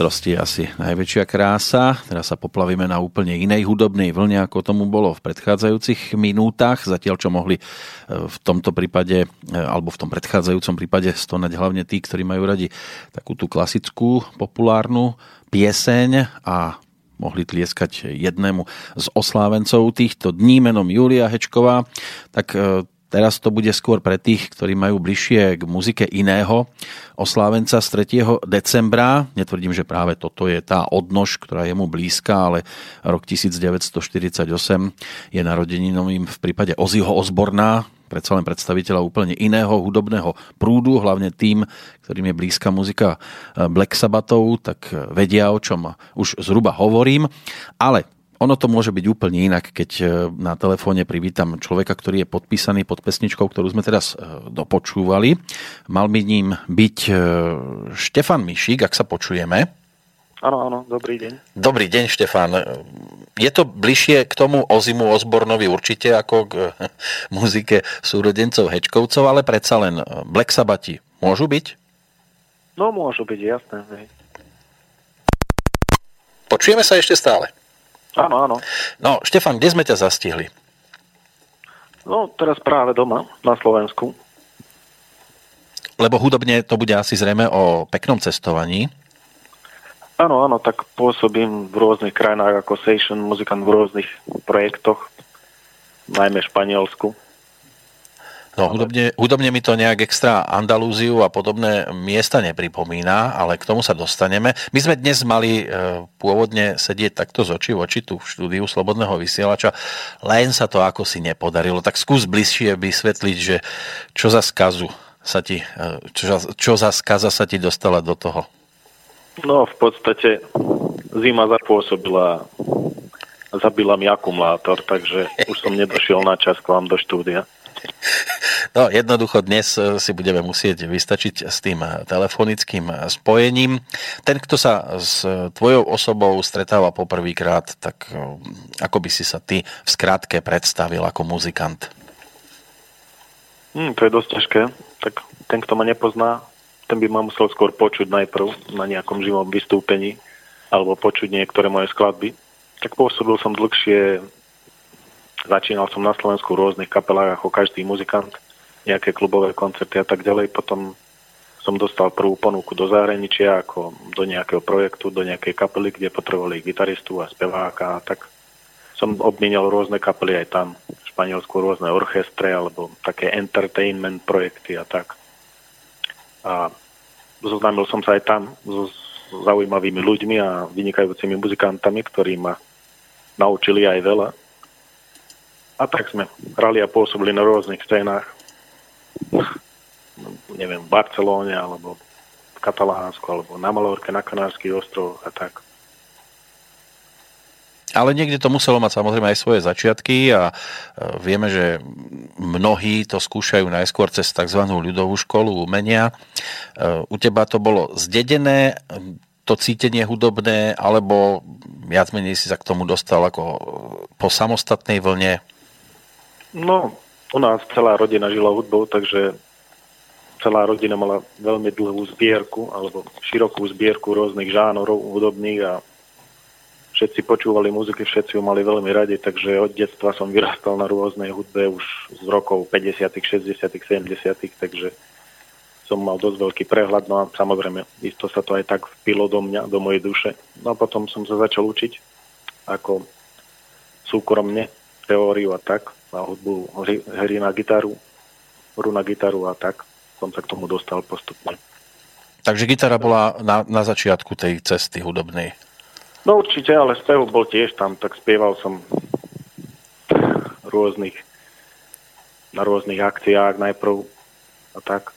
pestrosti je asi najväčšia krása. Teraz sa poplavíme na úplne inej hudobnej vlne, ako tomu bolo v predchádzajúcich minútach. Zatiaľ, čo mohli e, v tomto prípade, e, alebo v tom predchádzajúcom prípade stonať hlavne tí, ktorí majú radi takú tú klasickú, populárnu pieseň a mohli tlieskať jednému z oslávencov týchto dní menom Julia Hečková, tak e, Teraz to bude skôr pre tých, ktorí majú bližšie k muzike iného oslávenca z 3. decembra. Netvrdím, že práve toto je tá odnož, ktorá je mu blízka, ale rok 1948 je narodeninovým v prípade Ozzyho Osborna, predsa len predstaviteľa úplne iného hudobného prúdu, hlavne tým, ktorým je blízka muzika Black Sabbathov, tak vedia, o čom už zhruba hovorím. Ale ono to môže byť úplne inak, keď e, na telefóne privítam človeka, ktorý je podpísaný pod pesničkou, ktorú sme teraz e, dopočúvali. Mal by ním byť e, Štefan Mišík, ak sa počujeme. Áno, áno, dobrý deň. Dobrý deň, Štefan. Je to bližšie k tomu Ozimu Osbornovi určite ako k muzike súrodencov Hečkovcov, ale predsa len Black Sabbati môžu byť? No, môžu byť, jasné. Počujeme sa ešte stále. Áno, áno. No, Štefan, kde sme ťa zastihli? No, teraz práve doma, na Slovensku. Lebo hudobne to bude asi zrejme o peknom cestovaní. Áno, áno, tak pôsobím v rôznych krajinách ako session muzikant v rôznych projektoch, najmä v Španielsku. No, hudobne, hudobne mi to nejak extra Andalúziu a podobné miesta nepripomína, ale k tomu sa dostaneme. My sme dnes mali e, pôvodne sedieť takto z očí v oči tu v štúdiu Slobodného vysielača, len sa to ako si nepodarilo. Tak skús bližšie vysvetliť, že čo za skazu sa ti, e, čo, čo za skaza sa ti dostala do toho? No, v podstate zima zapôsobila zabila mi akumulátor, takže už som nedošiel na čas k vám do štúdia. No, jednoducho dnes eh, si budeme musieť vystačiť s tým eh, telefonickým eh, spojením. Ten, kto sa s tvojou osobou stretáva poprvýkrát, tak ako by si sa ty v skratke predstavil ako muzikant? Hmm, to je dosť ťažké. Tak ten, kto ma nepozná, ten by ma musel skôr počuť najprv na nejakom živom vystúpení alebo počuť niektoré moje skladby. Tak pôsobil som dlhšie Začínal som na Slovensku v rôznych kapelách ako každý muzikant, nejaké klubové koncerty a tak ďalej. Potom som dostal prvú ponuku do zahraničia, ako do nejakého projektu, do nejakej kapely, kde potrebovali gitaristu a speváka a tak som obmienil rôzne kapely aj tam. V Španielsku rôzne orchestre alebo také entertainment projekty a tak. A zoznámil som sa aj tam so zaujímavými ľuďmi a vynikajúcimi muzikantami, ktorí ma naučili aj veľa a tak sme hrali a pôsobili na rôznych scénách. Neviem, v Barcelóne, alebo v Katalánsku, alebo na Malorke, na Kanárskych ostrovoch a tak. Ale niekde to muselo mať samozrejme aj svoje začiatky a e, vieme, že mnohí to skúšajú najskôr cez tzv. ľudovú školu umenia. E, u teba to bolo zdedené, to cítenie hudobné, alebo viac menej si sa k tomu dostal ako po samostatnej vlne? No, u nás celá rodina žila hudbou, takže celá rodina mala veľmi dlhú zbierku, alebo širokú zbierku rôznych žánorov hudobných a všetci počúvali muziky, všetci ju mali veľmi radi, takže od detstva som vyrastal na rôznej hudbe už z rokov 50., 60., 70., takže som mal dosť veľký prehľad, no a samozrejme, isto sa to aj tak vpilo do mňa, do mojej duše. No a potom som sa začal učiť ako súkromne teóriu a tak na hudbu, hry na gitaru, hru na gitaru a tak som sa k tomu dostal postupne. Takže gitara bola na, na začiatku tej cesty hudobnej. No určite, ale spev bol tiež tam, tak spieval som rôznych, na rôznych akciách najprv a tak.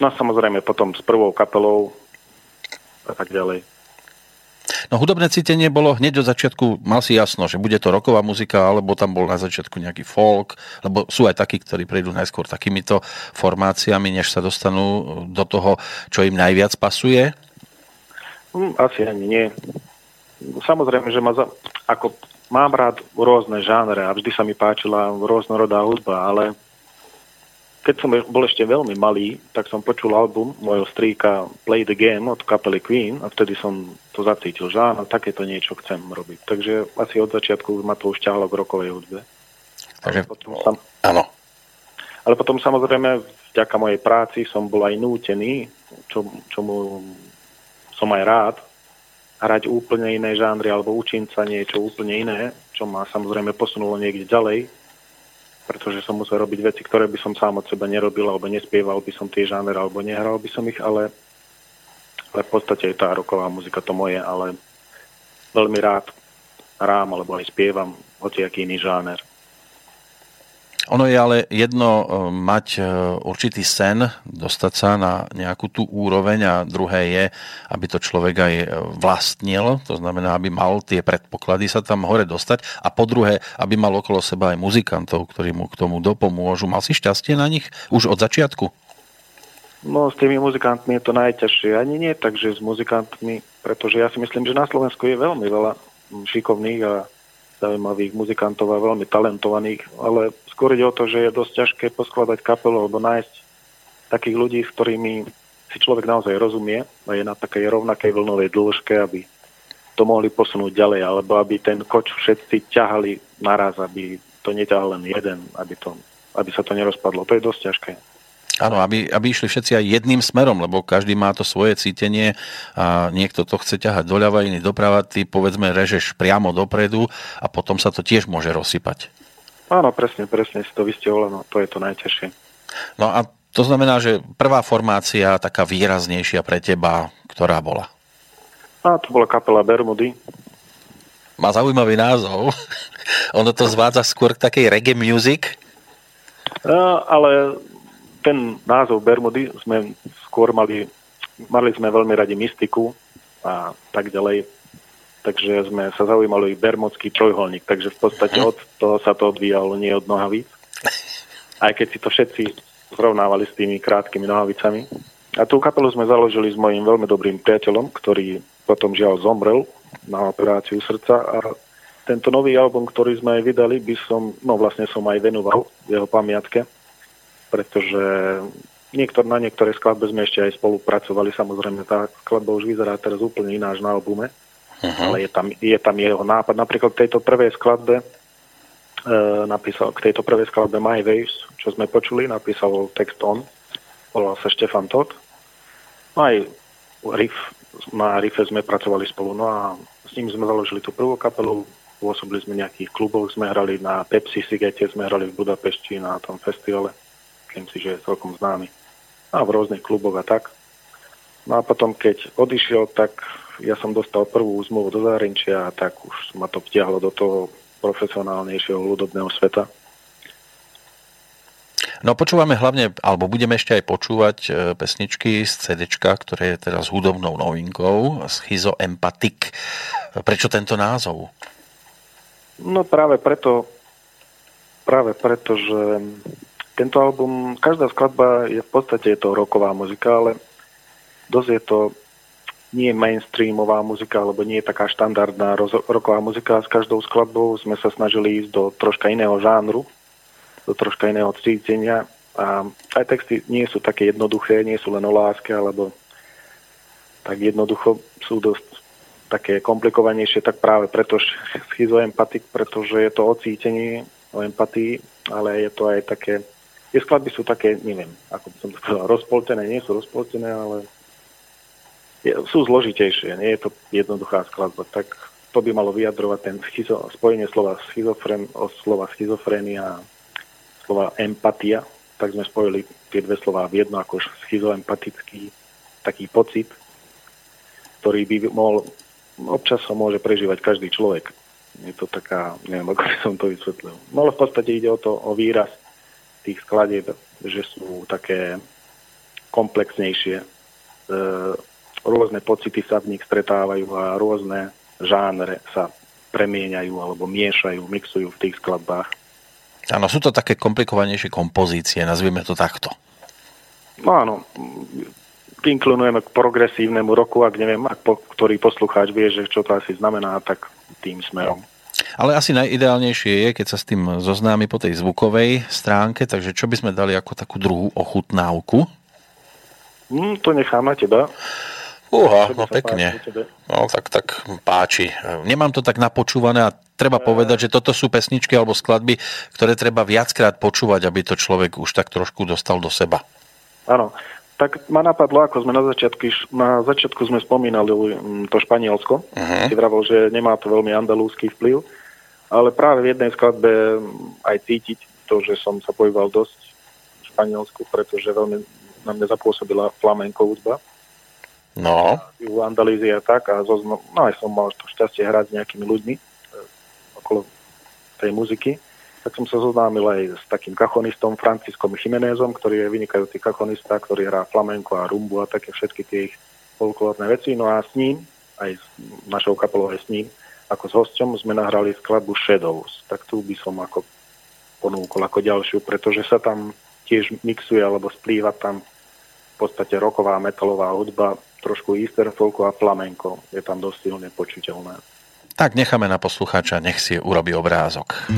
No a samozrejme potom s prvou kapelou a tak ďalej. No hudobné cítenie bolo hneď od začiatku, mal si jasno, že bude to roková muzika, alebo tam bol na začiatku nejaký folk, lebo sú aj takí, ktorí prejdú najskôr takýmito formáciami, než sa dostanú do toho, čo im najviac pasuje? Hm, asi ani nie. Samozrejme, že ma za, ako mám rád rôzne žánre a vždy sa mi páčila rôznorodá hudba, ale keď som bol ešte veľmi malý, tak som počul album mojho strýka Play the Game od kapely Queen a vtedy som to zacítil, že áno, takéto niečo chcem robiť. Takže asi od začiatku ma to už ťahlo k rokovej hudbe. Takže, potom sam... áno. Ale potom samozrejme vďaka mojej práci som bol aj nútený, čo, čomu som aj rád, hrať úplne iné žánry alebo učiť sa niečo úplne iné, čo ma samozrejme posunulo niekde ďalej pretože som musel robiť veci, ktoré by som sám od seba nerobil, alebo nespieval by som tie žáner, alebo nehral by som ich, ale, ale v podstate je tá roková muzika to moje, ale veľmi rád hrám, alebo aj spievam hociaký iný žáner. Ono je ale jedno e, mať e, určitý sen, dostať sa na nejakú tú úroveň a druhé je, aby to človek aj e, vlastnil, to znamená, aby mal tie predpoklady sa tam hore dostať a po druhé, aby mal okolo seba aj muzikantov, ktorí mu k tomu dopomôžu. Mal si šťastie na nich už od začiatku? No s tými muzikantmi je to najťažšie. Ani nie takže s muzikantmi, pretože ja si myslím, že na Slovensku je veľmi veľa šikovných a zaujímavých muzikantov a veľmi talentovaných, ale skôr ide o to, že je dosť ťažké poskladať kapelu alebo nájsť takých ľudí, s ktorými si človek naozaj rozumie a je na takej rovnakej vlnovej dĺžke, aby to mohli posunúť ďalej, alebo aby ten koč všetci ťahali naraz, aby to neťahal len jeden, aby, to, aby sa to nerozpadlo. To je dosť ťažké. Áno, aby, aby išli všetci aj jedným smerom, lebo každý má to svoje cítenie a niekto to chce ťahať doľava, iný doprava, ty povedzme režeš priamo dopredu a potom sa to tiež môže rozsypať. Áno, presne, presne si to vystihol, no to je to najťažšie. No a to znamená, že prvá formácia taká výraznejšia pre teba, ktorá bola? A to bola kapela Bermudy. Má zaujímavý názov. ono to zvádza skôr k takej reggae music. A, ale ten názov Bermudy sme skôr mali, mali sme veľmi radi mystiku a tak ďalej takže sme sa zaujímali bermodský trojholník, takže v podstate od toho sa to odvíjalo, nie od nohavíc. Aj keď si to všetci zrovnávali s tými krátkými nohavicami. A tú kapelu sme založili s mojim veľmi dobrým priateľom, ktorý potom žiaľ zomrel na operáciu srdca a tento nový album, ktorý sme aj vydali, by som, no vlastne som aj venoval jeho pamiatke, pretože niektor, na niektoré skladbe sme ešte aj spolupracovali, samozrejme tá skladba už vyzerá teraz úplne ináč na albume, uh-huh. ale je tam, je tam jeho nápad. Napríklad v tejto prvej skladbe e, napísal, k tejto prvej skladbe My Waves, čo sme počuli, napísal text on, volal sa Štefan Todd. No aj riff, na riffe sme pracovali spolu, no a s ním sme založili tú prvú kapelu, pôsobili sme v nejakých kluboch, sme hrali na Pepsi Sigete, sme hrali v Budapešti na tom festivale, myslím si, že je celkom známy. A v rôznych kluboch a tak. No a potom, keď odišiel, tak ja som dostal prvú zmluvu do zahraničia a tak už ma to vtiahlo do toho profesionálnejšieho ľudobného sveta. No počúvame hlavne, alebo budeme ešte aj počúvať e, pesničky z CD, ktoré je teraz hudobnou novinkou, Schizoempatik. Prečo tento názov? No práve preto, práve preto, že tento album, každá skladba je v podstate je to roková muzika, ale dosť je to nie mainstreamová muzika, alebo nie je taká štandardná roková muzika. S každou skladbou sme sa snažili ísť do troška iného žánru, do troška iného cítenia. A aj texty nie sú také jednoduché, nie sú len o láske, alebo tak jednoducho sú dosť také komplikovanejšie, tak práve preto schizoempatik, pretože je to o cítení, o empatii, ale je to aj také, tie skladby sú také, neviem, ako by som to povedal, rozpoltené, nie sú rozpoltené, ale sú zložitejšie, nie je to jednoduchá skladba, tak to by malo vyjadrovať ten schizo, spojenie slova, schizofren, slova schizofrenia a slova empatia, tak sme spojili tie dve slova v jedno ako schizoempatický taký pocit, ktorý by mohol, občas sa môže prežívať každý človek. Je to taká, neviem, ako by som to vysvetlil. No ale v podstate ide o to, o výraz tých skladieb, že sú také komplexnejšie, e, rôzne pocity sa v nich stretávajú a rôzne žánre sa premieňajú alebo miešajú, mixujú v tých skladbách. Áno, sú to také komplikovanejšie kompozície, nazvime to takto. No áno, inklinujeme k progresívnemu roku, ak neviem, ak po, ktorý poslucháč vie, že čo to asi znamená, tak tým smerom. Ale asi najideálnejšie je, keď sa s tým zoznámi po tej zvukovej stránke, takže čo by sme dali ako takú druhú ochutnávku? Mm, to nechám na teba. Uha, no pekne. No tak, tak páči. Nemám to tak napočúvané a treba povedať, že toto sú pesničky alebo skladby, ktoré treba viackrát počúvať, aby to človek už tak trošku dostal do seba. Áno. Tak ma napadlo, ako sme na začiatku, na začiatku sme spomínali mm, to Španielsko. Uh-huh. Si vravel, že nemá to veľmi andalúzsky vplyv, ale práve v jednej skladbe aj cítiť to, že som sa pojíval dosť v Španielsku, pretože veľmi na mňa zapôsobila flamenko hudba. No. U Andalízia tak a zo, no aj som mal to šťastie hrať s nejakými ľuďmi e, okolo tej muziky. Tak som sa zoznámil aj s takým kachonistom Franciskom Chimenezom, ktorý je vynikajúci kachonista, ktorý hrá flamenko a rumbu a také všetky tie ich folklórne veci. No a s ním, aj s našou kapelou aj s ním, ako s hosťom sme nahrali skladbu Shadows. Tak tu by som ako ponúkol ako ďalšiu, pretože sa tam tiež mixuje alebo splýva tam v podstate roková metalová hudba trošku easter folku a flamenko. Je tam dosť silne počuteľné. Tak necháme na poslucháča, nech si urobí obrázok.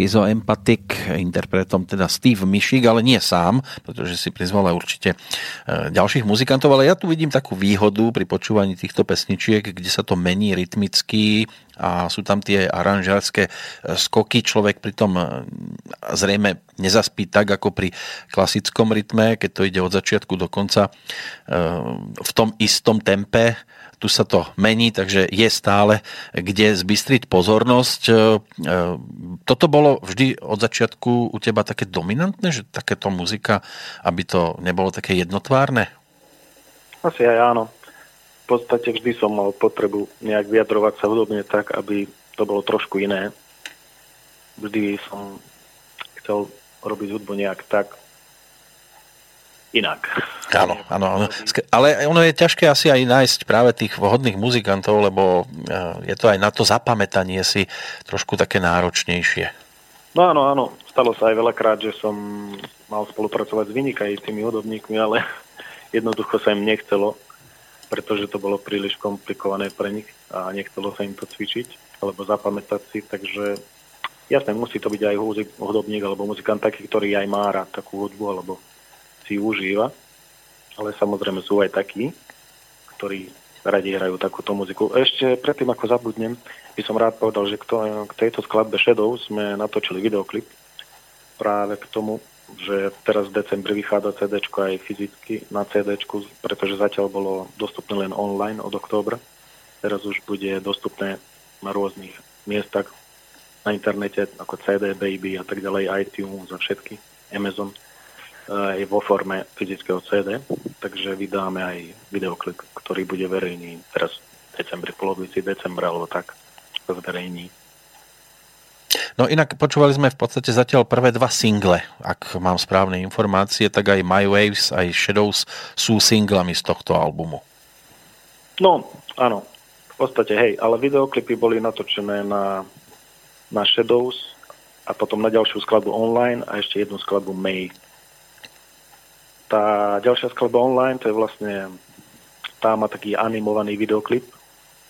Schizoempatik, interpretom teda Steve Mišik, ale nie sám, pretože si prizval aj určite e, ďalších muzikantov, ale ja tu vidím takú výhodu pri počúvaní týchto pesničiek, kde sa to mení rytmicky a sú tam tie aranžárske e, skoky. Človek pritom e, zrejme nezaspí tak, ako pri klasickom rytme, keď to ide od začiatku do konca v tom istom tempe tu sa to mení, takže je stále kde zbystriť pozornosť. E, e, toto bolo vždy od začiatku u teba také dominantné, že takéto muzika, aby to nebolo také jednotvárne? Asi aj áno. V podstate vždy som mal potrebu nejak vyjadrovať sa hudobne tak, aby to bolo trošku iné. Vždy som chcel robiť hudbu nejak tak, inak. Áno, áno, áno. Ale ono je ťažké asi aj nájsť práve tých vhodných muzikantov, lebo eh, je to aj na to zapamätanie si trošku také náročnejšie. No áno, áno. Stalo sa aj veľakrát, že som mal spolupracovať s vynikajúcimi hudobníkmi, ale jednoducho sa im nechcelo, pretože to bolo príliš komplikované pre nich a nechcelo sa im to cvičiť alebo zapamätať si, takže jasné, musí to byť aj hudobník alebo muzikant taký, ktorý aj má rád takú hudbu alebo si užíva, ale samozrejme sú aj takí, ktorí radi hrajú takúto muziku. Ešte predtým, ako zabudnem, by som rád povedal, že k tejto skladbe Shadow sme natočili videoklip práve k tomu, že teraz v decembri vychádza CD aj fyzicky na CD, pretože zatiaľ bolo dostupné len online od októbra. Teraz už bude dostupné na rôznych miestach na internete, ako CD, Baby a tak ďalej, iTunes a všetky, Amazon je vo forme fyzického CD, takže vydáme aj videoklip, ktorý bude verejný teraz v decembri, polovici decembra alebo tak zverejní. No inak počúvali sme v podstate zatiaľ prvé dva single. Ak mám správne informácie, tak aj My Waves, aj Shadows sú singlami z tohto albumu. No, áno. V podstate, hej, ale videoklipy boli natočené na, na Shadows a potom na ďalšiu skladbu online a ešte jednu skladbu May. Tá ďalšia skladba online, to je vlastne, tá má taký animovaný videoklip.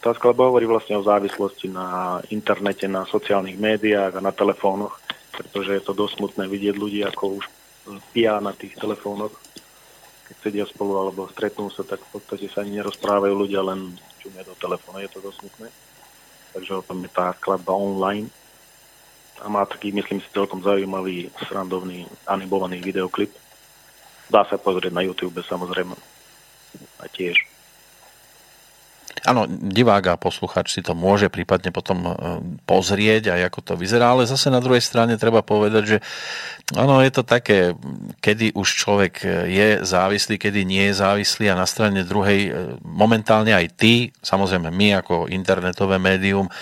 Tá skladba hovorí vlastne o závislosti na internete, na sociálnych médiách a na telefónoch, pretože je to dosť smutné vidieť ľudí, ako už pia na tých telefónoch. Keď sedia spolu alebo stretnú sa, tak v podstate sa ani nerozprávajú ľudia, len čumia do telefónu, je to dosť smutné. Takže o tom je tá skladba online a má taký, myslím si, celkom zaujímavý, srandovný, animovaný videoklip. Dá sa pozrieť na YouTube samozrejme. A tiež. Áno, divák a posluchač si to môže prípadne potom e, pozrieť aj ako to vyzerá, ale zase na druhej strane treba povedať, že áno, je to také, kedy už človek je závislý, kedy nie je závislý a na strane druhej e, momentálne aj ty, samozrejme my ako internetové médium, e,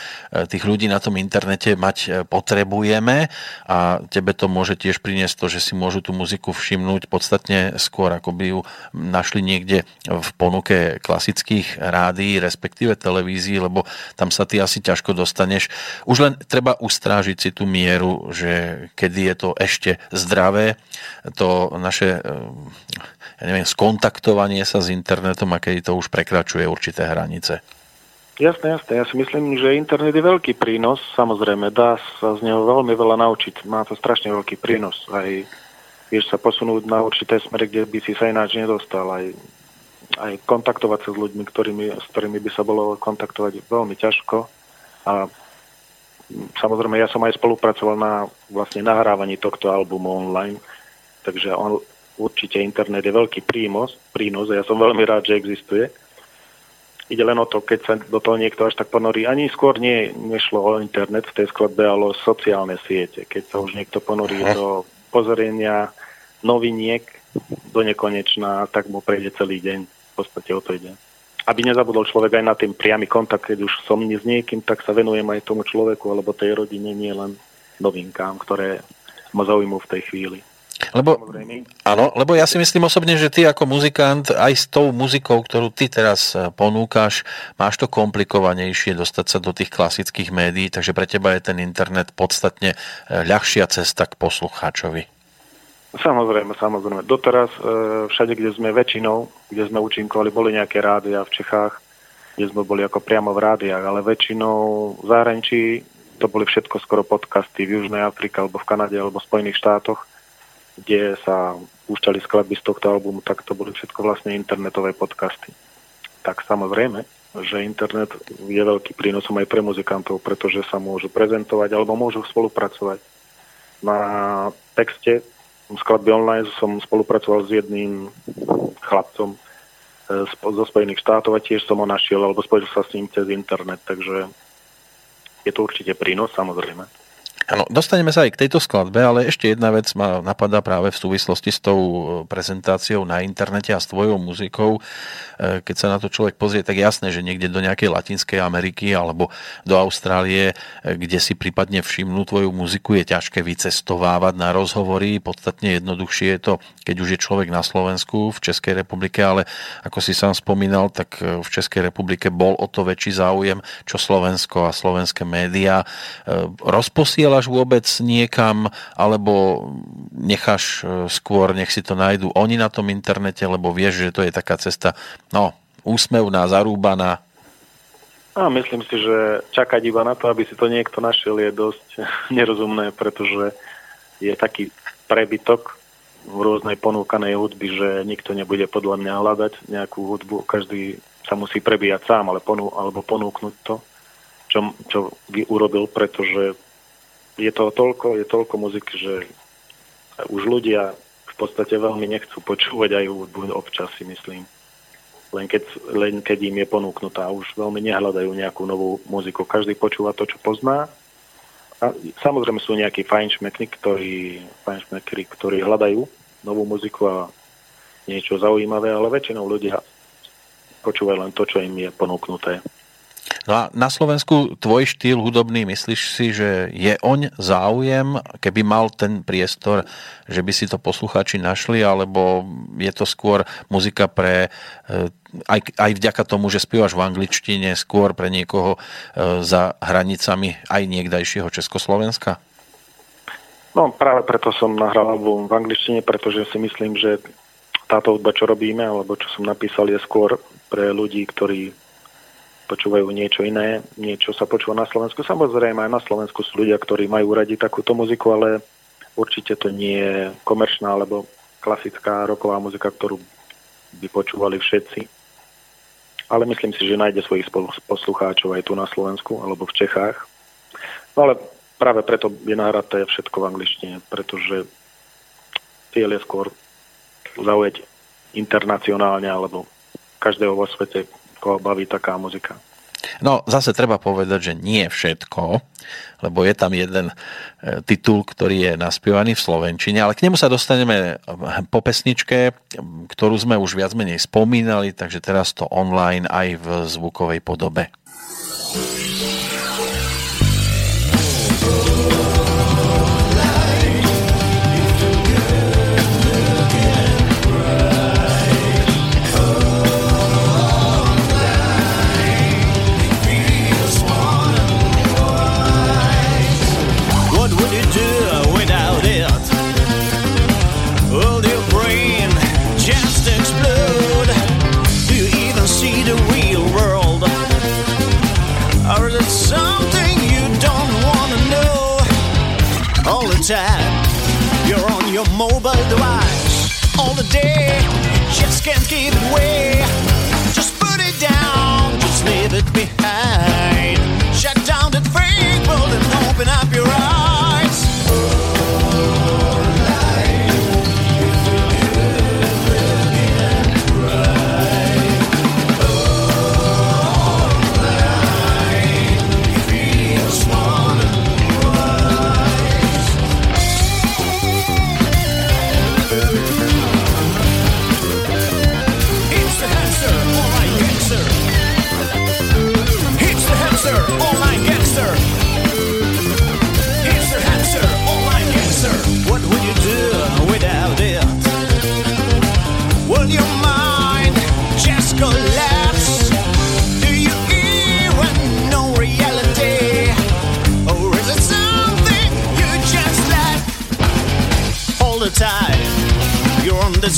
tých ľudí na tom internete mať potrebujeme a tebe to môže tiež priniesť to, že si môžu tú muziku všimnúť podstatne skôr, ako by ju našli niekde v ponuke klasických rádií, respektíve televízii, lebo tam sa ty asi ťažko dostaneš. Už len treba ustrážiť si tú mieru, že kedy je to ešte zdravé, to naše ja neviem, skontaktovanie sa s internetom a kedy to už prekračuje určité hranice. Jasné, jasné. Ja si myslím, že internet je veľký prínos. Samozrejme, dá sa z neho veľmi veľa naučiť. Má to strašne veľký prínos. Aj vieš sa posunúť na určité smery, kde by si sa ináč nedostal. Aj aj kontaktovať sa s ľuďmi, ktorými, s ktorými by sa bolo kontaktovať veľmi ťažko. A samozrejme, ja som aj spolupracoval na vlastne nahrávaní tohto albumu online, takže on, určite internet je veľký prínos, prínos a ja som veľmi rád, že existuje. Ide len o to, keď sa do toho niekto až tak ponorí. Ani skôr nie, nešlo o internet v tej skladbe, ale o sociálne siete. Keď sa už niekto ponorí do pozorenia noviniek do nekonečná, tak mu prejde celý deň podstate o to ide. Aby nezabudol človek aj na tým priamy kontakt, keď už som s niekým, tak sa venujem aj tomu človeku alebo tej rodine, nie len novinkám, ktoré ma zaujímujú v tej chvíli. Lebo, áno, lebo ja si myslím osobne, že ty ako muzikant aj s tou muzikou, ktorú ty teraz eh, ponúkaš, máš to komplikovanejšie dostať sa do tých klasických médií, takže pre teba je ten internet podstatne eh, ľahšia cesta k poslucháčovi. Samozrejme, samozrejme. Doteraz e, všade, kde sme väčšinou, kde sme účinkovali, boli nejaké rádia v Čechách, kde sme boli ako priamo v rádiách, ale väčšinou v zahraničí to boli všetko skoro podcasty v Južnej Afrike alebo v Kanade alebo v Spojených štátoch, kde sa púšťali skladby z tohto albumu, tak to boli všetko vlastne internetové podcasty. Tak samozrejme, že internet je veľký prínosom aj pre muzikantov, pretože sa môžu prezentovať alebo môžu spolupracovať. Na texte skladby online som spolupracoval s jedným chlapcom e, zo Spojených štátov a tiež som ho našiel alebo spojil sa s ním cez internet, takže je to určite prínos, samozrejme. Áno, dostaneme sa aj k tejto skladbe, ale ešte jedna vec ma napadá práve v súvislosti s tou e, prezentáciou na internete a s tvojou muzikou. E, keď sa na to človek pozrie, tak jasné, že niekde do nejakej Latinskej Ameriky alebo do Austrálie, e, kde si prípadne všimnú tvoju muziku, je ťažké vycestovávať na rozhovory. Podstatne jednoduchšie je to, keď už je človek na Slovensku, v Českej republike, ale ako si sám spomínal, tak v Českej republike bol o to väčší záujem, čo Slovensko a slovenské médiá. Rozposiela posielaš vôbec niekam, alebo necháš e, skôr, nech si to nájdu oni na tom internete, lebo vieš, že to je taká cesta, no, úsmevná, zarúbaná. A myslím si, že čakať iba na to, aby si to niekto našiel, je dosť nerozumné, pretože je taký prebytok v rôznej ponúkanej hudby, že nikto nebude podľa mňa hľadať nejakú hudbu. Každý sa musí prebíjať sám, ale ponú, alebo ponúknuť to, čo, čo by urobil, pretože je to toľko, je toľko muziky, že už ľudia v podstate veľmi nechcú počúvať aj hudbu občas si myslím. Len keď, len keď im je ponúknutá. Už veľmi nehľadajú nejakú novú muziku. Každý počúva to, čo pozná. A samozrejme sú nejakí fajnšmekry, ktorí, fajnšmekry, ktorí hľadajú novú muziku a niečo zaujímavé, ale väčšinou ľudia počúvajú len to, čo im je ponúknuté. No a na Slovensku tvoj štýl hudobný, myslíš si, že je oň záujem, keby mal ten priestor, že by si to poslucháči našli, alebo je to skôr muzika pre, eh, aj, aj vďaka tomu, že spievaš v angličtine, skôr pre niekoho eh, za hranicami aj niekdajšieho Československa? No práve preto som nahral album v angličtine, pretože si myslím, že táto hudba, čo robíme, alebo čo som napísal, je skôr pre ľudí, ktorí počúvajú niečo iné, niečo sa počúva na Slovensku. Samozrejme aj na Slovensku sú ľudia, ktorí majú radi takúto muziku, ale určite to nie je komerčná alebo klasická roková muzika, ktorú by počúvali všetci. Ale myslím si, že nájde svojich poslucháčov aj tu na Slovensku alebo v Čechách. No ale práve preto je nahraté všetko v angličtine, pretože cieľ je skôr zaujať internacionálne alebo každého vo svete koho baví taká muzika. No, zase treba povedať, že nie všetko, lebo je tam jeden e, titul, ktorý je naspievaný v Slovenčine, ale k nemu sa dostaneme po pesničke, ktorú sme už viac menej spomínali, takže teraz to online aj v zvukovej podobe. Can't give it away. Just put it down, just leave it behind.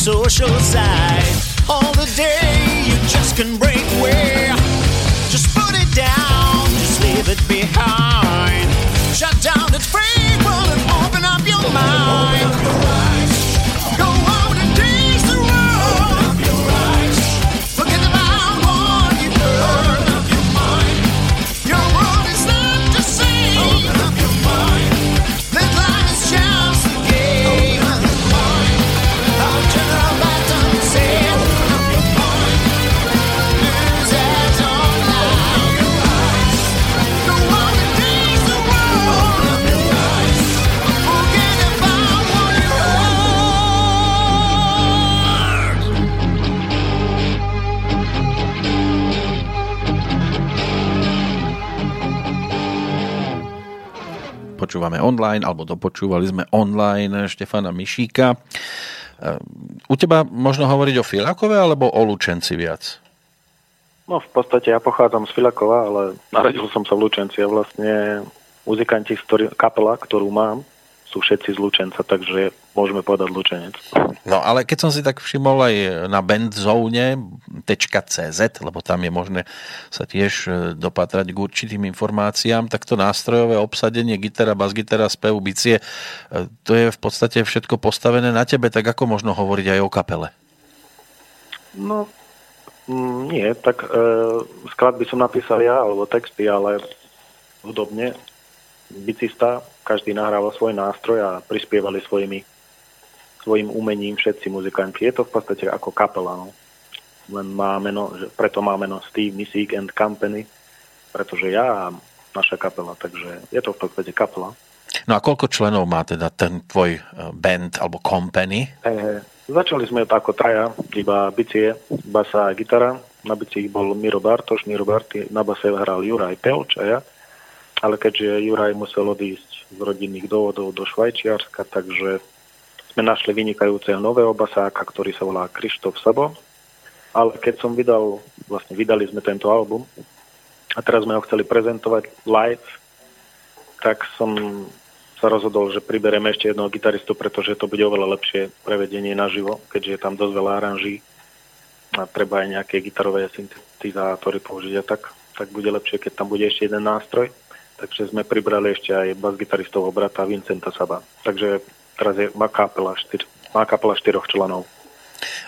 social side. All the day you just can break away. Just put it down, just leave it behind. Shut down the free world and open up your mind. Počúvame online, alebo dopočúvali sme online Štefana Mišíka. Ehm, U teba možno hovoriť o Filakove alebo o Lučenci viac? No v podstate ja pochádzam z Filakova, ale narodil som sa v Lučenci a vlastne muzikanti, ktorý, kapela, ktorú mám, sú všetci z Lučenca, takže môžeme povedať Lučenec. No ale keď som si tak všimol aj na bandzone.cz, lebo tam je možné sa tiež e, dopatrať k určitým informáciám, tak to nástrojové obsadenie, gitara, basgitara, spev, bicie, e, to je v podstate všetko postavené na tebe, tak ako možno hovoriť aj o kapele? No, mm, nie, tak e, skladby som napísal ja, alebo texty, ale hudobne bicista, každý nahrával svoj nástroj a prispievali svojimi, svojim umením všetci muzikanti. Je to v podstate ako kapela, no. Len má meno, preto má meno Steve Music and Company, pretože ja a naša kapela, takže je to v podstate kapela. No a koľko členov má teda ten tvoj e, band alebo company? E, začali sme ako traja, iba bicie, basa a gitara. Na bicích bol Miro Bartoš, Miro Barty, na base hral Juraj Pelč a ja. Ale keďže Juraj musel odísť z rodinných dôvodov do Švajčiarska, takže sme našli vynikajúceho nového basáka, ktorý sa volá Krištof Sabo. Ale keď som vydal, vlastne vydali sme tento album a teraz sme ho chceli prezentovať live, tak som sa rozhodol, že priberiem ešte jedného gitaristu, pretože to bude oveľa lepšie prevedenie naživo, keďže je tam dosť veľa aranží a treba aj nejaké gitarové syntetizátory použiť a tak, tak bude lepšie, keď tam bude ešte jeden nástroj. Takže sme pribrali ešte aj bas-gitaristovho brata Vincenta Saba. Takže teraz je má kapela, štyr, má kapela štyroch členov.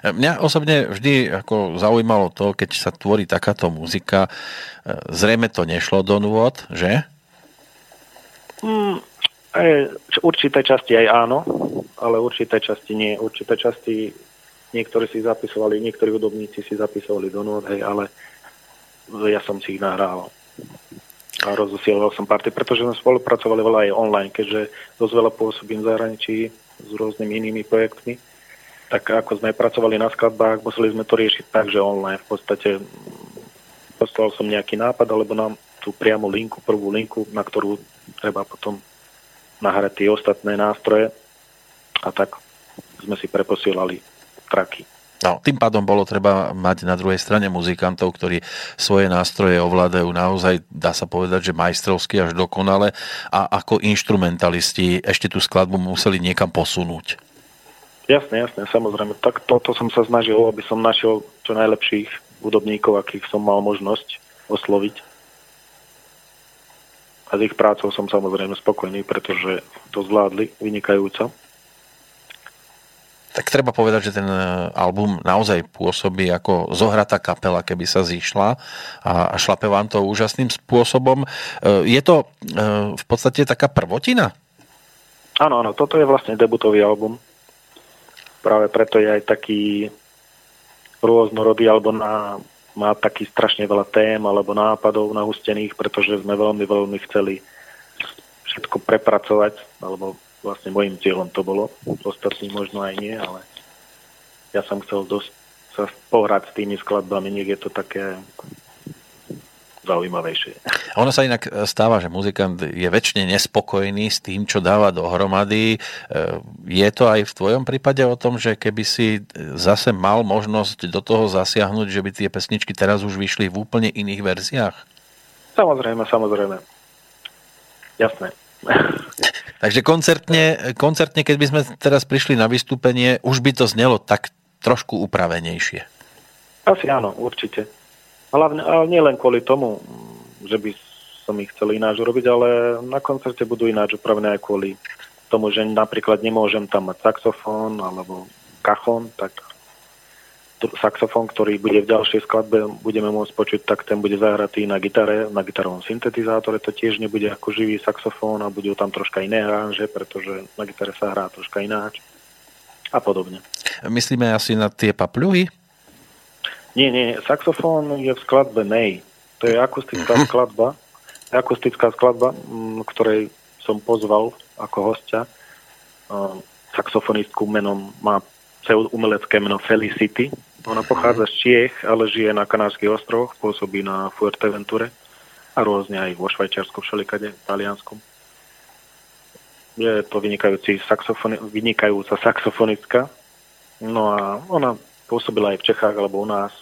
E, Mňa osobne vždy ako zaujímalo to, keď sa tvorí takáto muzika, e, zrejme to nešlo do nôd, že? Mm, aj, určité časti aj áno, ale určité časti nie. Určité časti niektorí si zapisovali, niektorí hudobníci si zapisovali do nót, hej, ale ja som si ich nahrával a rozosielal som party, pretože sme spolupracovali veľa aj online, keďže dosť veľa pôsobím v zahraničí s rôznymi inými projektmi. Tak ako sme pracovali na skladbách, museli sme to riešiť tak, že online v podstate poslal som nejaký nápad, alebo nám tú priamo linku, prvú linku, na ktorú treba potom nahrať tie ostatné nástroje a tak sme si preposielali traky. No, tým pádom bolo treba mať na druhej strane muzikantov, ktorí svoje nástroje ovládajú naozaj, dá sa povedať, že majstrovsky až dokonale a ako instrumentalisti ešte tú skladbu museli niekam posunúť. Jasné, jasné, samozrejme. Tak toto som sa snažil, aby som našiel čo najlepších hudobníkov, akých som mal možnosť osloviť. A s ich prácou som samozrejme spokojný, pretože to zvládli vynikajúco. Tak treba povedať, že ten e, album naozaj pôsobí ako zohratá kapela, keby sa zišla a šlape vám to úžasným spôsobom. E, Je to e, v podstate taká prvotina? Áno, áno, toto je vlastne debutový album. Práve preto je aj taký rôznorodý, alebo na, má taký strašne veľa tém alebo nápadov nahustených, pretože sme veľmi, veľmi chceli všetko prepracovať, alebo vlastne môjim cieľom to bolo. Ostatní možno aj nie, ale ja som chcel dosť sa pohrať s tými skladbami, nech je to také zaujímavejšie. Ono sa inak stáva, že muzikant je väčšine nespokojný s tým, čo dáva dohromady. E, Je to aj v tvojom prípade o tom, že keby si zase mal možnosť do toho zasiahnuť, že by tie pesničky teraz už vyšli v úplne iných verziách? Samozrejme, samozrejme. Jasné. Takže koncertne, koncertne, keď by sme teraz prišli na vystúpenie, už by to znelo tak trošku upravenejšie. Asi áno, určite. Hlavne, ale nie len kvôli tomu, že by som ich chcel ináč urobiť, ale na koncerte budú ináč upravené aj kvôli tomu, že napríklad nemôžem tam mať saxofón alebo kachon, tak saxofón, ktorý bude v ďalšej skladbe, budeme môcť počuť, tak ten bude zahratý na gitare, na gitarovom syntetizátore, to tiež nebude ako živý saxofón a budú tam troška iné aranže, pretože na gitare sa hrá troška ináč a podobne. Myslíme asi na tie papľuhy? Nie, nie, saxofón je v skladbe Nej. To je akustická skladba, akustická skladba, m, ktorej som pozval ako hostia uh, saxofonistku menom, má umelecké meno Felicity. Ona pochádza z Čiech, ale žije na Kanárskych ostrovoch, pôsobí na Fuerteventure a rôzne aj vo Švajčiarsku, všelikade, v Taliansku. Je to vynikajúci saxofoni- vynikajúca saxofonistka. No a ona pôsobila aj v Čechách alebo u nás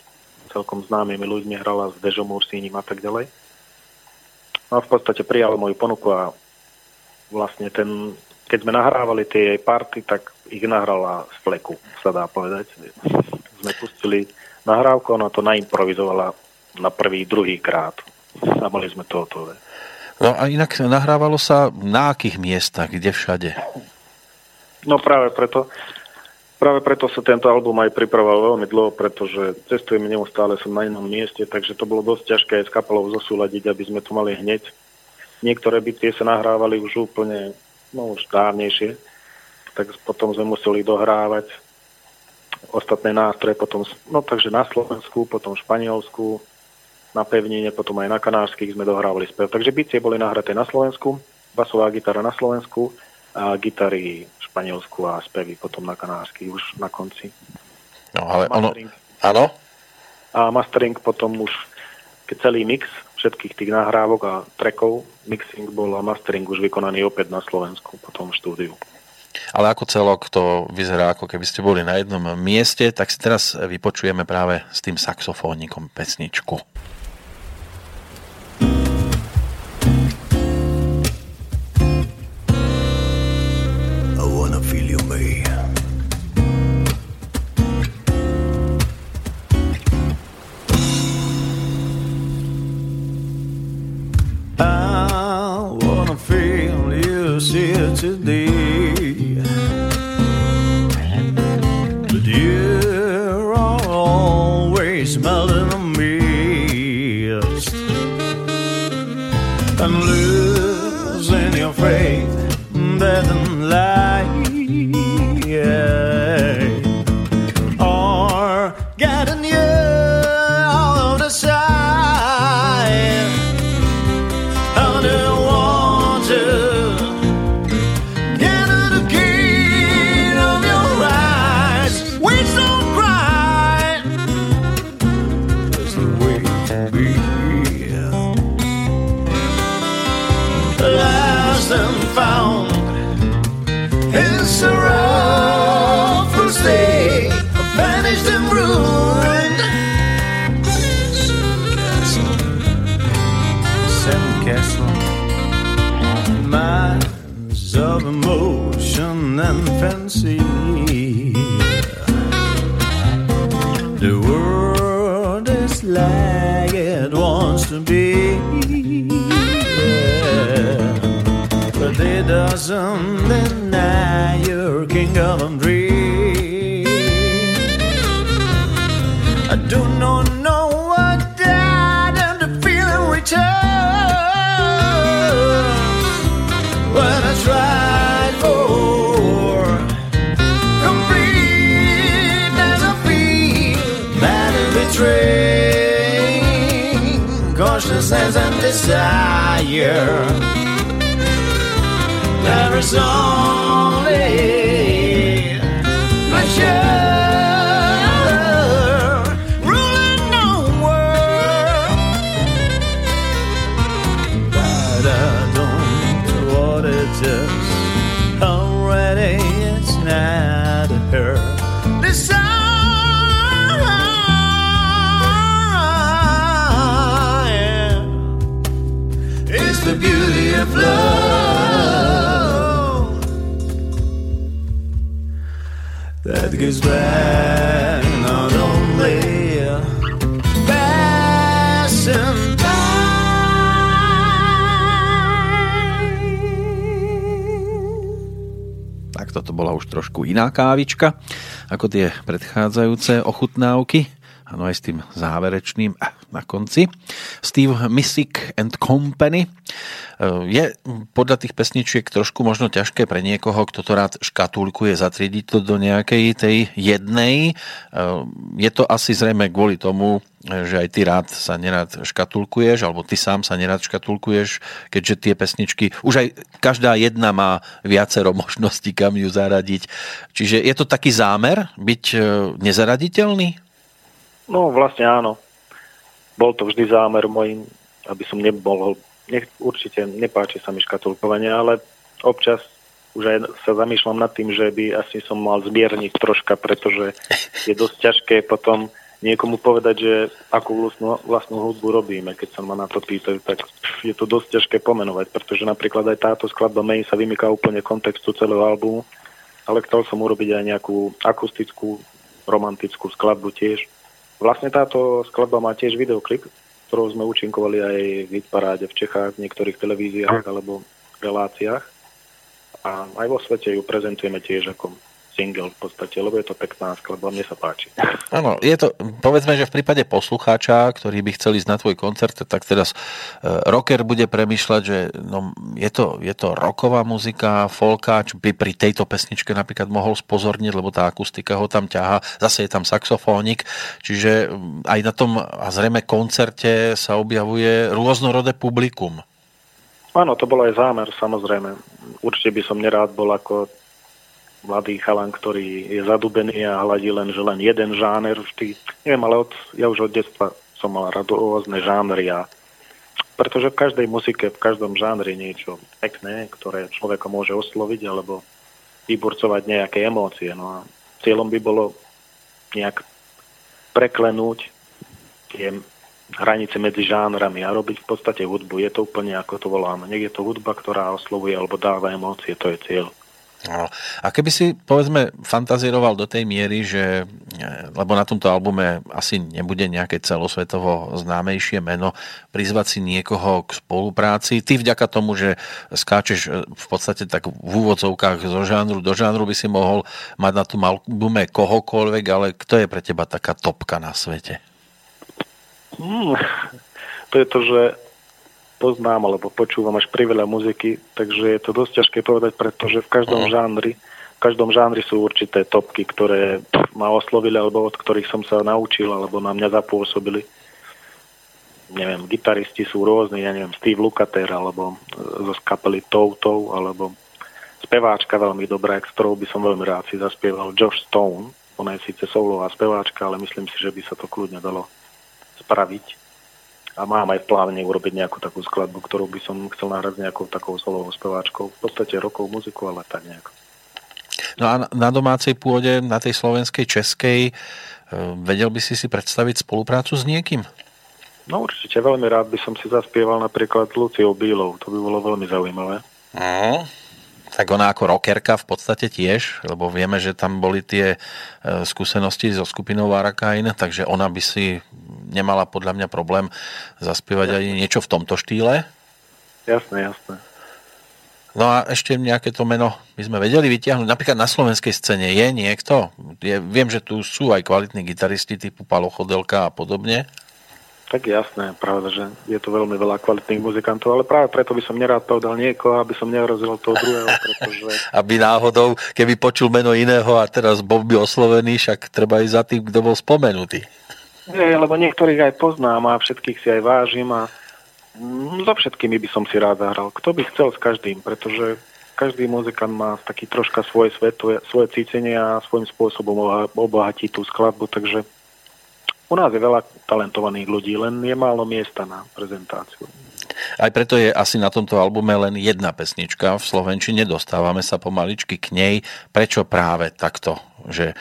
celkom známymi ľuďmi, hrala s Dežom Ursínim a tak ďalej. No a v podstate prijal moju ponuku a vlastne ten, keď sme nahrávali tie jej party, tak ich nahrala z fleku, sa dá povedať. Sme pustili nahrávku, ona to naimprovizovala na prvý, druhý krát. A mali sme to hotové. No a inak nahrávalo sa na akých miestach, kde všade? No práve preto, Práve preto sa tento album aj pripravoval veľmi dlho, pretože cestujeme neustále, som na inom mieste, takže to bolo dosť ťažké aj s kapelou zosúľadiť, aby sme to mali hneď. Niektoré bitie sa nahrávali už úplne, no už dávnejšie, tak potom sme museli dohrávať ostatné nástroje, potom, no takže na Slovensku, potom v Španielsku, na pevnine, potom aj na Kanárskych sme dohrávali spev. Takže bicie boli nahraté na Slovensku, basová gitara na Slovensku a gitary Španielsku a spevy potom na Kanársky už na konci. No ale ono... Áno? A mastering potom už, keď celý mix všetkých tých nahrávok a trackov, mixing bol a mastering už vykonaný opäť na Slovensku, potom v štúdiu. Ale ako celok to vyzerá, ako keby ste boli na jednom mieste, tak si teraz vypočujeme práve s tým saxofónikom pesničku. thinking of Andre. I don't know, no what died and the feeling returns. when I tried for complete as a field that is betrayed, consciousness and desire. There is only is back, not only passing Tak toto bola už trošku iná kávička ako tie predchádzajúce ochutnávky. Áno, aj s tým záverečným eh, na konci. Steve Missick and Company. Eh, je podľa tých pesničiek trošku možno ťažké pre niekoho, kto to rád škatulkuje, zatriediť to do nejakej tej jednej. Eh, je to asi zrejme kvôli tomu, že aj ty rád sa nerad škatulkuješ, alebo ty sám sa nerad škatulkuješ, keďže tie pesničky, už aj každá jedna má viacero možností, kam ju zaradiť. Čiže je to taký zámer byť nezaraditeľný? No vlastne áno. Bol to vždy zámer môj, aby som nebol, nech, určite nepáči sa mi škatulkovanie, ale občas už aj sa zamýšľam nad tým, že by asi som mal zmierniť troška, pretože je dosť ťažké potom niekomu povedať, že akú vlastnú, vlastnú hudbu robíme. Keď sa ma na to pýtajú, tak je to dosť ťažké pomenovať, pretože napríklad aj táto skladba May sa vymýka úplne kontextu celého albumu, ale chcel som urobiť aj nejakú akustickú, romantickú skladbu tiež. Vlastne táto skladba má tiež videoklip, ktorou sme účinkovali aj v hitparáde v Čechách, v niektorých televíziách alebo reláciách. A aj vo svete ju prezentujeme tiež ako single v podstate, lebo je to pekná skladba, mne sa páči. Áno, je to, povedzme, že v prípade poslucháča, ktorý by chcel ísť na tvoj koncert, tak teraz uh, rocker bude premyšľať, že no, je, to, je to rocková muzika, folkáč by pri tejto pesničke napríklad mohol spozorniť, lebo tá akustika ho tam ťaha, zase je tam saxofónik, čiže mm, aj na tom a zrejme koncerte sa objavuje rôznorodé publikum. Áno, to bol aj zámer, samozrejme. Určite by som nerád bol ako mladý chalan, ktorý je zadubený a hľadí len, že len jeden žáner vždy. Neviem, ale od, ja už od detstva som mal rôzne žánry a pretože v každej muzike, v každom žánri niečo pekné, ktoré človeka môže osloviť alebo vyburcovať nejaké emócie. No a cieľom by bolo nejak preklenúť tie hranice medzi žánrami a robiť v podstate hudbu. Je to úplne ako to voláme. Nech je to hudba, ktorá oslovuje alebo dáva emócie, to je cieľ. No. A keby si, povedzme, fantazíroval do tej miery, že, e, lebo na tomto albume asi nebude nejaké celosvetovo známejšie meno, prizvať si niekoho k spolupráci. Ty vďaka tomu, že skáčeš e, v podstate tak v úvodzovkách zo žánru do žánru, by si mohol mať na tom albume kohokoľvek, ale kto je pre teba taká topka na svete? Hmm, to je to, že poznám alebo počúvam až priveľa muziky, takže je to dosť ťažké povedať, pretože v každom uh-huh. žánri v každom žánri sú určité topky, ktoré ma oslovili alebo od ktorých som sa naučil alebo na mňa zapôsobili. Neviem, gitaristi sú rôzni, ja neviem, Steve Lukather alebo e, zo kapely Toto alebo speváčka veľmi dobrá, s ktorou by som veľmi rád si zaspieval Josh Stone. Ona je síce solová speváčka, ale myslím si, že by sa to kľudne dalo spraviť a mám aj v pláne urobiť nejakú takú skladbu, ktorú by som chcel nahrať nejakou takou solovou speváčkou. V podstate rokovú muziku, ale tak nejak. No a na domácej pôde, na tej slovenskej, českej, e, vedel by si si predstaviť spoluprácu s niekým? No určite, veľmi rád by som si zaspieval napríklad s Luciou Bílou, to by bolo veľmi zaujímavé. No, tak ona ako rockerka v podstate tiež, lebo vieme, že tam boli tie e, skúsenosti so skupinou Arakain, takže ona by si nemala podľa mňa problém zaspievať aj niečo v tomto štýle. Jasné, jasné. No a ešte nejaké to meno by sme vedeli vytiahnuť. Napríklad na slovenskej scéne je niekto? Je, viem, že tu sú aj kvalitní gitaristi typu Palo Chodelka a podobne. Tak jasné, pravda, že je to veľmi veľa kvalitných muzikantov, ale práve preto by som nerád povedal niekoho, aby som nehrozil toho druhého, pretože... aby náhodou, keby počul meno iného a teraz bol by oslovený, však treba ísť za tým, kto bol spomenutý. Nie, lebo niektorých aj poznám a všetkých si aj vážim a so všetkými by som si rád zahral. Kto by chcel s každým, pretože každý muzikant má taký troška svoje svet, svoje cítenie a svojím spôsobom obohatí tú skladbu, takže u nás je veľa talentovaných ľudí, len je málo miesta na prezentáciu. Aj preto je asi na tomto albume len jedna pesnička v Slovenčine, dostávame sa pomaličky k nej. Prečo práve takto, že e,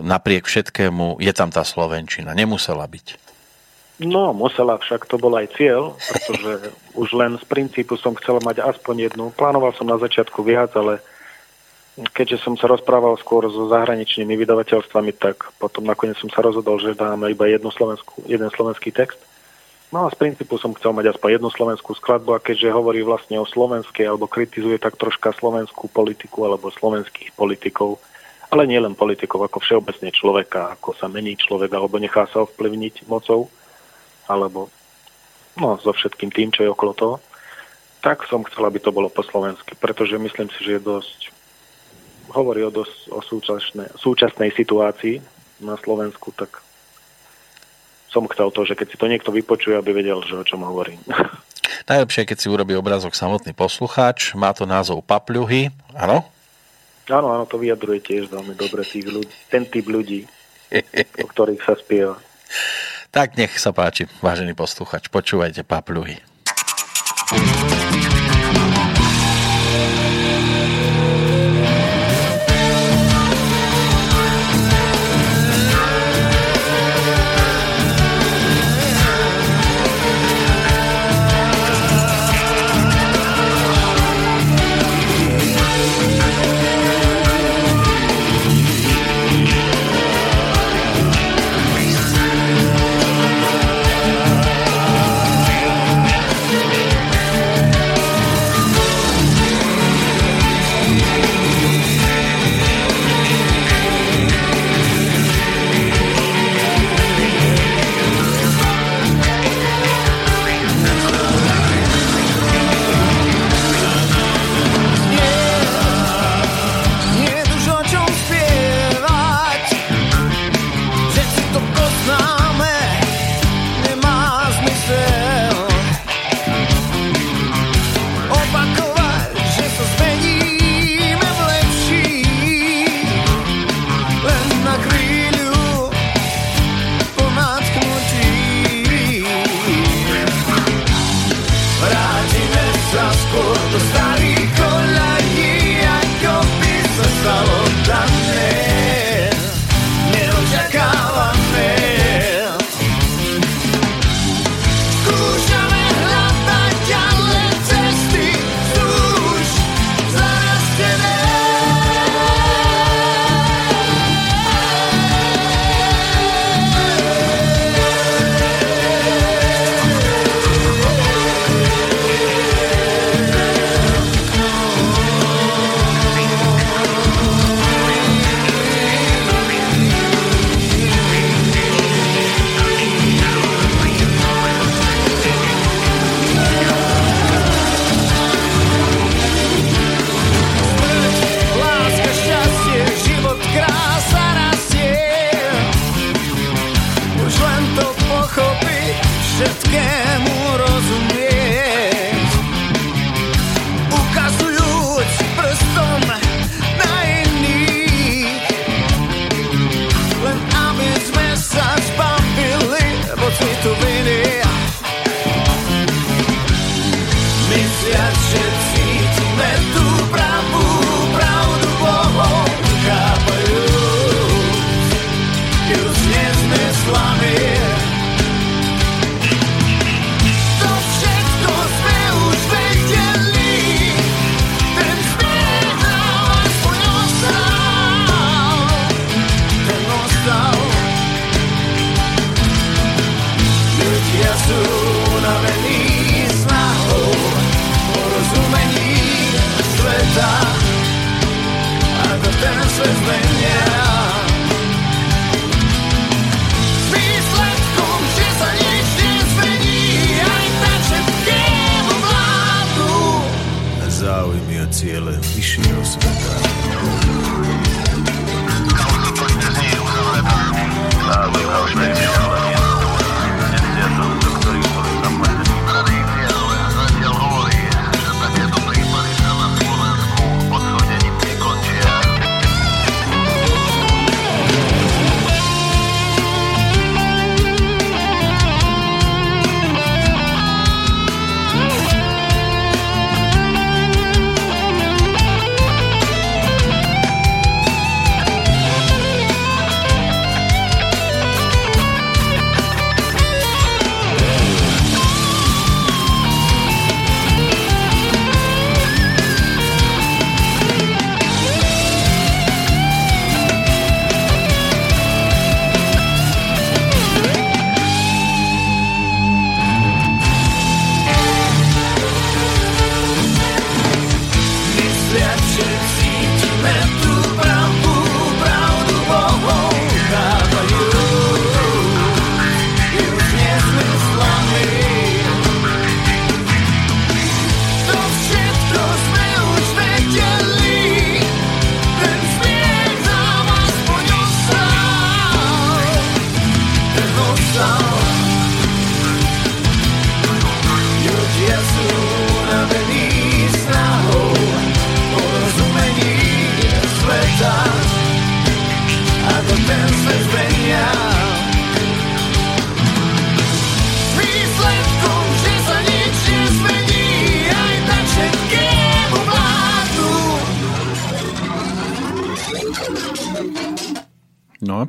napriek všetkému je tam tá Slovenčina? Nemusela byť. No, musela, však to bol aj cieľ, pretože už len z princípu som chcel mať aspoň jednu. Plánoval som na začiatku viac, ale keďže som sa rozprával skôr so zahraničnými vydavateľstvami, tak potom nakoniec som sa rozhodol, že dáme iba jednu slovenskú, jeden slovenský text. No a z princípu som chcel mať aspoň jednu slovenskú skladbu a keďže hovorí vlastne o slovenskej alebo kritizuje tak troška slovenskú politiku alebo slovenských politikov, ale nie len politikov, ako všeobecne človeka, ako sa mení človek alebo nechá sa ovplyvniť mocou, alebo no, so všetkým tým, čo je okolo toho, tak som chcel, aby to bolo po slovensky, pretože myslím si, že je dosť hovorí o, dosť, o súčasnej, súčasnej situácii na Slovensku, tak som chcel to, že keď si to niekto vypočuje, aby vedel, že o čom hovorím. Najlepšie, keď si urobí obrazok samotný poslucháč. Má to názov Papľuhy, áno? Áno, áno, to vyjadruje tiež veľmi dobre tých ľudí, ten typ ľudí, o ktorých sa spieva. Tak nech sa páči, vážený posluchač, počúvajte Papľuhy.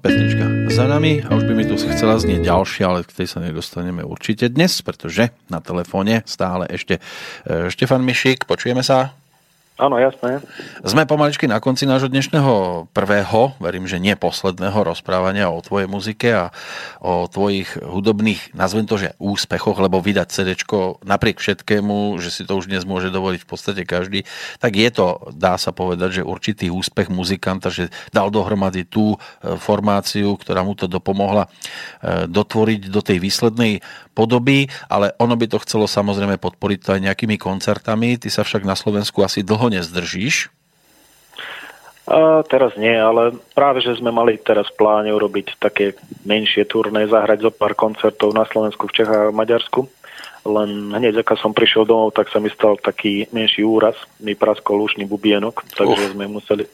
Pesnička za nami a už by mi tu chcela znieť ďalšia, ale k tej sa nedostaneme určite dnes, pretože na telefóne stále ešte e, Štefan Mišik, počujeme sa? Áno, jasné. Sme pomaličky na konci nášho dnešného prvého, verím, že nie posledného rozprávania o tvojej muzike a o tvojich hudobných, nazvem to, že úspechoch, lebo vydať CD napriek všetkému, že si to už dnes môže dovoliť v podstate každý, tak je to, dá sa povedať, že určitý úspech muzikanta, že dal dohromady tú e, formáciu, ktorá mu to dopomohla e, dotvoriť do tej výslednej podoby, ale ono by to chcelo samozrejme podporiť to aj nejakými koncertami. Ty sa však na Slovensku asi dlho nezdržíš? A teraz nie, ale práve, že sme mali teraz v pláne urobiť také menšie turné, zahrať zo pár koncertov na Slovensku, v Čechách a v Maďarsku. Len hneď, ako som prišiel domov, tak sa mi stal taký menší úraz. Mi praskol ušný bubienok, takže uh. sme museli,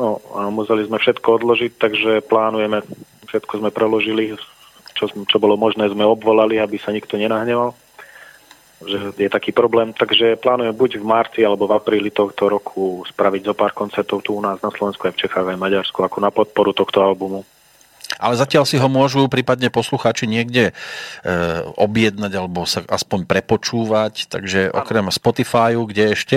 no, a museli sme všetko odložiť, takže plánujeme, všetko sme preložili, čo, čo bolo možné, sme obvolali, aby sa nikto nenahneval že je taký problém, takže plánujem buď v marci alebo v apríli tohto roku spraviť zo pár koncertov tu u nás na Slovensku aj v Čechách aj v Maďarsku ako na podporu tohto albumu. Ale zatiaľ si ho môžu prípadne poslucháči niekde e, objednať alebo sa aspoň prepočúvať, takže okrem Spotifyu, kde ešte?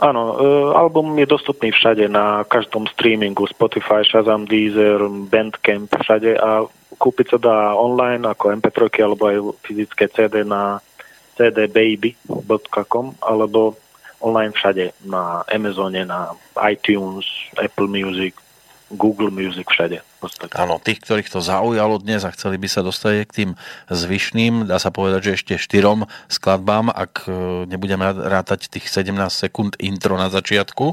Áno, e, album je dostupný všade, na každom streamingu, Spotify, Shazam, Deezer, Bandcamp, všade a kúpiť sa dá online ako MP3 alebo aj fyzické CD na cdbaby.com alebo online všade, na Amazone, na iTunes, Apple Music, Google Music všade. Áno, tých, ktorých to zaujalo dnes a chceli by sa dostať k tým zvyšným, dá sa povedať, že ešte štyrom skladbám, ak e, nebudeme rátať tých 17 sekúnd intro na začiatku.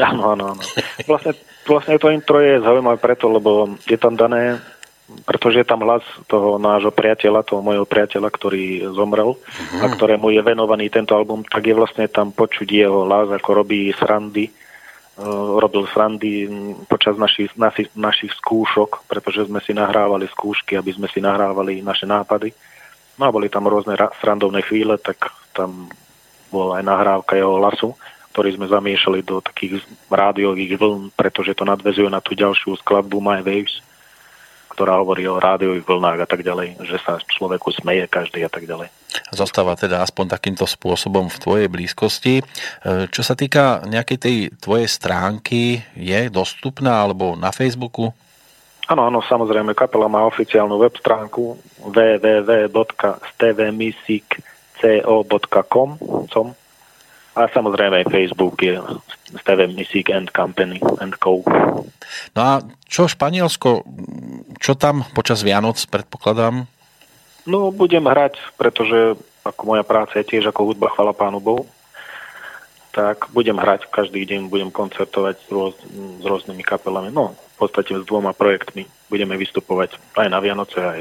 Áno, áno, áno. Vlastne, vlastne to intro je zaujímavé preto, lebo je tam dané pretože je tam hlas toho nášho priateľa, toho môjho priateľa, ktorý zomrel uh-huh. a ktorému je venovaný tento album, tak je vlastne tam počuť jeho hlas, ako robí srandy, uh, robil srandy počas našich, našich, našich skúšok, pretože sme si nahrávali skúšky, aby sme si nahrávali naše nápady. No a boli tam rôzne ra- srandovné chvíle, tak tam bola aj nahrávka jeho hlasu, ktorý sme zamiešali do takých rádiových vln, pretože to nadvezuje na tú ďalšiu skladbu My Waves ktorá hovorí o rádiových vlnách a tak ďalej, že sa človeku smeje každý a tak ďalej. Zostáva teda aspoň takýmto spôsobom v tvojej blízkosti. E, čo sa týka nejakej tej tvojej stránky, je dostupná alebo na Facebooku? Áno, áno, samozrejme, kapela má oficiálnu web stránku www.stvmusic.co.com a samozrejme aj Facebook je Music and Company and Co. No a čo Španielsko, čo tam počas Vianoc predpokladám? No budem hrať, pretože ako moja práca je tiež ako hudba, chvala pánu Bohu, tak budem hrať každý deň, budem koncertovať s, rôz, s rôznymi kapelami, no v podstate s dvoma projektmi budeme vystupovať aj na Vianoce, aj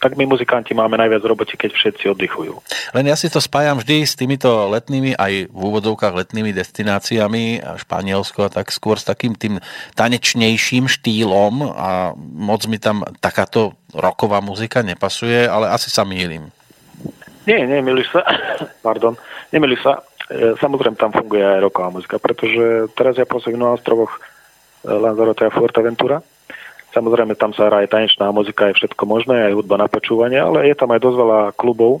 tak my muzikanti máme najviac roboty, keď všetci oddychujú. Len ja si to spájam vždy s týmito letnými, aj v úvodovkách letnými destináciami, Španielsko, tak skôr s takým tým tanečnejším štýlom a moc mi tam takáto roková muzika nepasuje, ale asi sa mýlim. Nie, nemýliš sa. Pardon, nemýliš sa. E, samozrejme tam funguje aj roková muzika, pretože teraz ja pôsobím na ostrovoch e, Lanzarote a Fuerteventura Samozrejme, tam sa hrá aj tanečná muzika, je všetko možné, aj hudba na počúvanie, ale je tam aj dosť veľa klubov, e,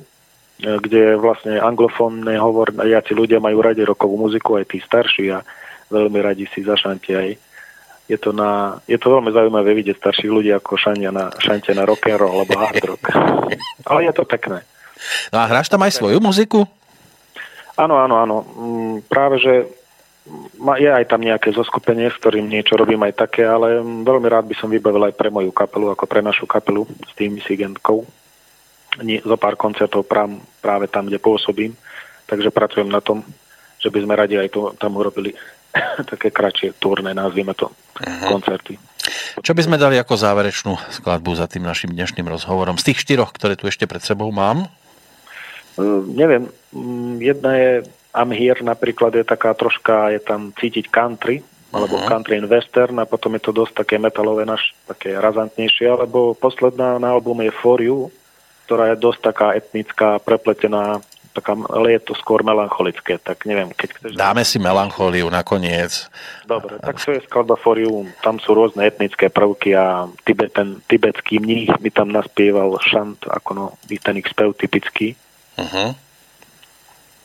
kde vlastne anglofónne hovoriaci ľudia majú radi rokovú muziku, aj tí starší a veľmi radi si zašantia aj je to, na, je to veľmi zaujímavé vidieť starších ľudí, ako šania na, šantia na rock and roll alebo hard rock. Ale je to pekné. No a hráš tam aj svoju muziku? Áno, áno, áno. Mm, práve, že je aj tam nejaké zoskupenie, s ktorým niečo robím aj také, ale veľmi rád by som vybavil aj pre moju kapelu, ako pre našu kapelu s tým Sigentkou. Zo pár koncertov práve, práve tam, kde pôsobím, takže pracujem na tom, že by sme radi aj to tam urobili také kratšie turné, nazvime to, uh-huh. koncerty. Čo by sme dali ako záverečnú skladbu za tým našim dnešným rozhovorom? Z tých štyroch, ktoré tu ešte pred sebou mám? Uh, neviem. Mm, jedna je I'm Here napríklad je taká troška, je tam cítiť country, alebo uh-huh. country and western a potom je to dosť také metalové naš, také razantnejšie, alebo posledná na albume je For You, ktorá je dosť taká etnická, prepletená taká, ale je to skôr melancholické, tak neviem, keď chceš... Dáme si melanchóliu nakoniec. Dobre, tak to je skladba Forium, tam sú rôzne etnické prvky a Tibet, ten tibetský mních mi tam naspieval šant, ako no, ten ich spev typický. Uh-huh.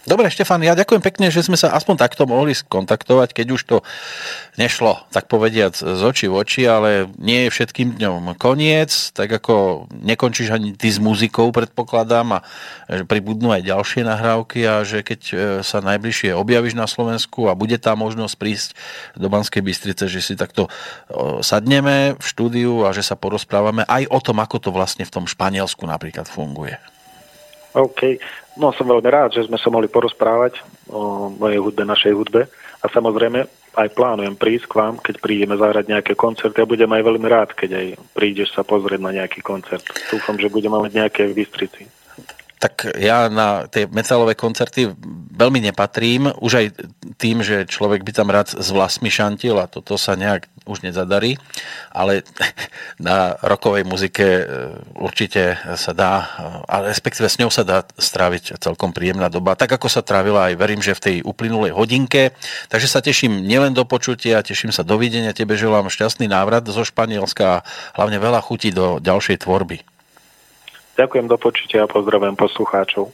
Dobre, Štefan, ja ďakujem pekne, že sme sa aspoň takto mohli skontaktovať, keď už to nešlo, tak povediac, z očí v oči, ale nie je všetkým dňom koniec, tak ako nekončíš ani ty s muzikou, predpokladám, a pribudnú aj ďalšie nahrávky a že keď e, sa najbližšie objavíš na Slovensku a bude tá možnosť prísť do Banskej Bystrice, že si takto sadneme v štúdiu a že sa porozprávame aj o tom, ako to vlastne v tom Španielsku napríklad funguje. OK. No som veľmi rád, že sme sa mohli porozprávať o mojej hudbe, našej hudbe a samozrejme aj plánujem prísť k vám, keď prídeme zahrať nejaké koncerty a budem aj veľmi rád, keď aj prídeš sa pozrieť na nejaký koncert. Dúfam, že budeme mať nejaké v tak ja na tie metalové koncerty veľmi nepatrím, už aj tým, že človek by tam rád s vlasmi šantil a toto sa nejak už nezadarí, ale na rokovej muzike e, určite sa dá, a respektíve s ňou sa dá stráviť celkom príjemná doba, tak ako sa trávila aj verím, že v tej uplynulej hodinke. Takže sa teším nielen do počutia, teším sa do videnia, tebe želám šťastný návrat zo Španielska a hlavne veľa chutí do ďalšej tvorby. Ďakujem do počutia a pozdravujem poslucháčov.